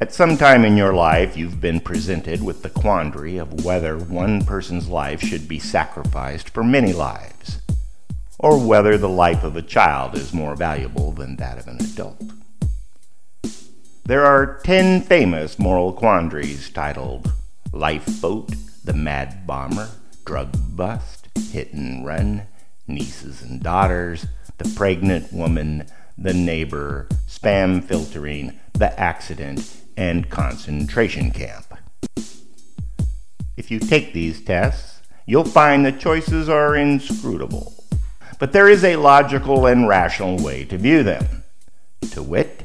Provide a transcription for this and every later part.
At some time in your life, you've been presented with the quandary of whether one person's life should be sacrificed for many lives, or whether the life of a child is more valuable than that of an adult. There are ten famous moral quandaries titled Lifeboat, The Mad Bomber, Drug Bust, Hit and Run, Nieces and Daughters, the pregnant woman, the neighbor, spam filtering, the accident, and concentration camp. If you take these tests, you'll find the choices are inscrutable. But there is a logical and rational way to view them. To wit,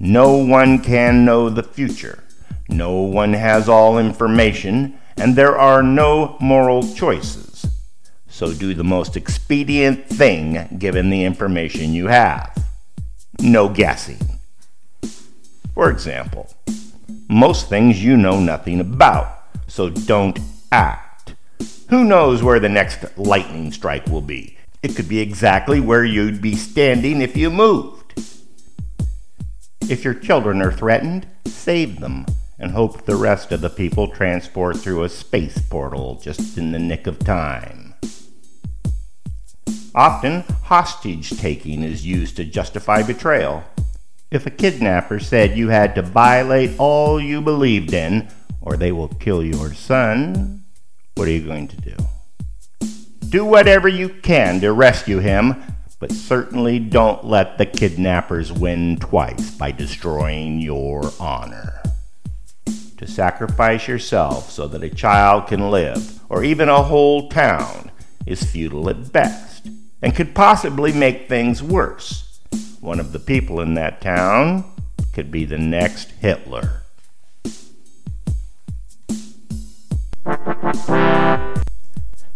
no one can know the future, no one has all information, and there are no moral choices. So do the most expedient thing given the information you have. No guessing. For example, most things you know nothing about, so don't act. Who knows where the next lightning strike will be? It could be exactly where you'd be standing if you moved. If your children are threatened, save them and hope the rest of the people transport through a space portal just in the nick of time. Often, hostage taking is used to justify betrayal. If a kidnapper said you had to violate all you believed in, or they will kill your son, what are you going to do? Do whatever you can to rescue him, but certainly don't let the kidnappers win twice by destroying your honor. To sacrifice yourself so that a child can live, or even a whole town, is futile at best and could possibly make things worse. One of the people in that town could be the next Hitler.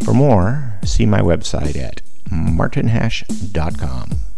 For more, see my website at martinhash.com.